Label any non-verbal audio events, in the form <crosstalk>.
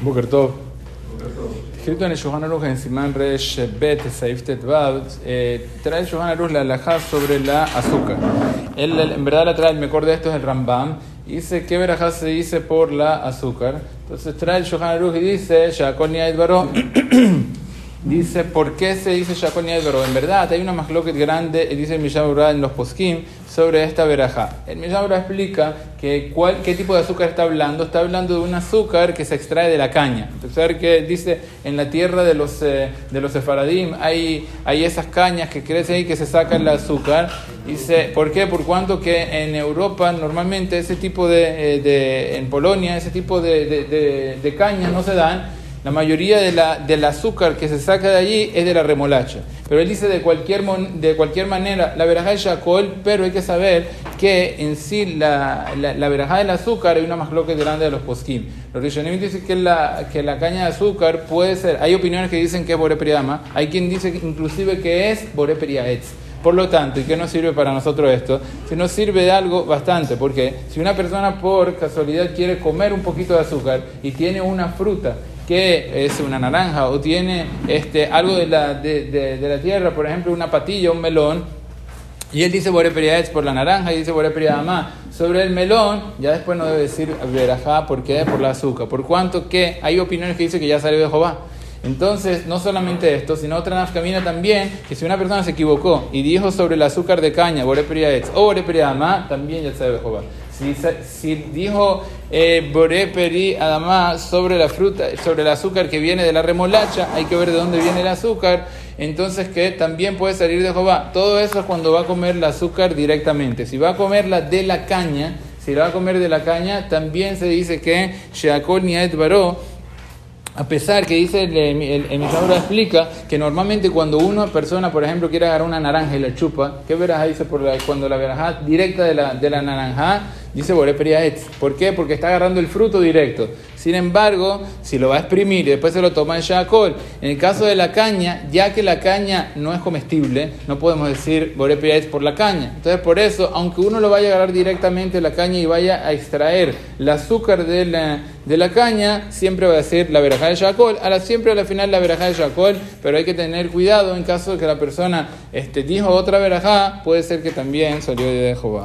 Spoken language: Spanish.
Boker Tov. Escrito en el Yohan Aruch en Simán Resh Bet Saif Tetvav, trae Yohan Aruch la alajá sobre la azúcar. Él, en verdad la trae el mejor de esto es el Rambam. Dice qué verajá se dice por la azúcar. Entonces trae el Yohan Aruch y dice, Shakol Baró. <clears throat> Dice, ¿por qué se dice Shakol Niadbaro? En verdad, hay una masloquet grande, dice el Mishabura en los poskim, sobre esta verajá. El Mishabura explica que qué tipo de azúcar está hablando. Está hablando de un azúcar que se extrae de la caña. Entonces, que dice, en la tierra de los, eh, de los sefaradim hay, hay esas cañas que crecen y que se sacan el azúcar. Dice, ¿por qué? Por cuanto que en Europa normalmente ese tipo de, eh, de en Polonia, ese tipo de, de, de cañas no se dan la mayoría de la, del azúcar que se saca de allí es de la remolacha. Pero él dice de cualquier, de cualquier manera, la verajá es Shakol, pero hay que saber que en sí la, la, la verajá del azúcar hay una más que grande de los poskim. Los rishonim dicen que la, que la caña de azúcar puede ser, hay opiniones que dicen que es boreperiama, hay quien dice inclusive que es boreperiaetz. Por lo tanto, ¿y qué nos sirve para nosotros esto? Si nos sirve de algo bastante, porque si una persona por casualidad quiere comer un poquito de azúcar y tiene una fruta que es una naranja o tiene este, algo de la, de, de, la tierra, por ejemplo, una patilla, un melón, y él dice es por la naranja y dice más sobre el melón, ya después no debe decir verajá, ¿por qué? Por la azúcar. Por cuanto que hay opiniones que dicen que ya salió de Jehová. Entonces, no solamente esto, sino otra nafkamina también, que si una persona se equivocó y dijo sobre el azúcar de caña, Boreperiaetz o Boreperiadamá, también ya sabe Jehová. Si, si dijo eh, Boreperi Adamá sobre la fruta, sobre el azúcar que viene de la remolacha, hay que ver de dónde viene el azúcar, entonces que también puede salir de Jehová. Todo eso es cuando va a comer el azúcar directamente. Si va a comerla de la caña, si la va a comer de la caña, también se dice que Sheakol Niaet Baró a pesar que dice el, el, explica que normalmente cuando una persona, por ejemplo, quiere agarrar una naranja y la chupa, ¿qué verajá dice por la, cuando la verajá directa de la, de la naranja dice Boreperiaetz? ¿Por qué? Porque está agarrando el fruto directo. Sin embargo, si lo va a exprimir y después se lo toma en Shakol, en el caso de la caña, ya que la caña no es comestible, no podemos decir Boreperiaetz por la caña. Entonces, por eso, aunque uno lo vaya a agarrar directamente la caña y vaya a extraer el azúcar de la, de la caña, siempre va a decir la verajá de Shakol. Siempre a la final la verajá de Shakol, pero hay que tener cuidado en caso de que la persona este, dijo otra verajá, puede ser que también salió de Jehová.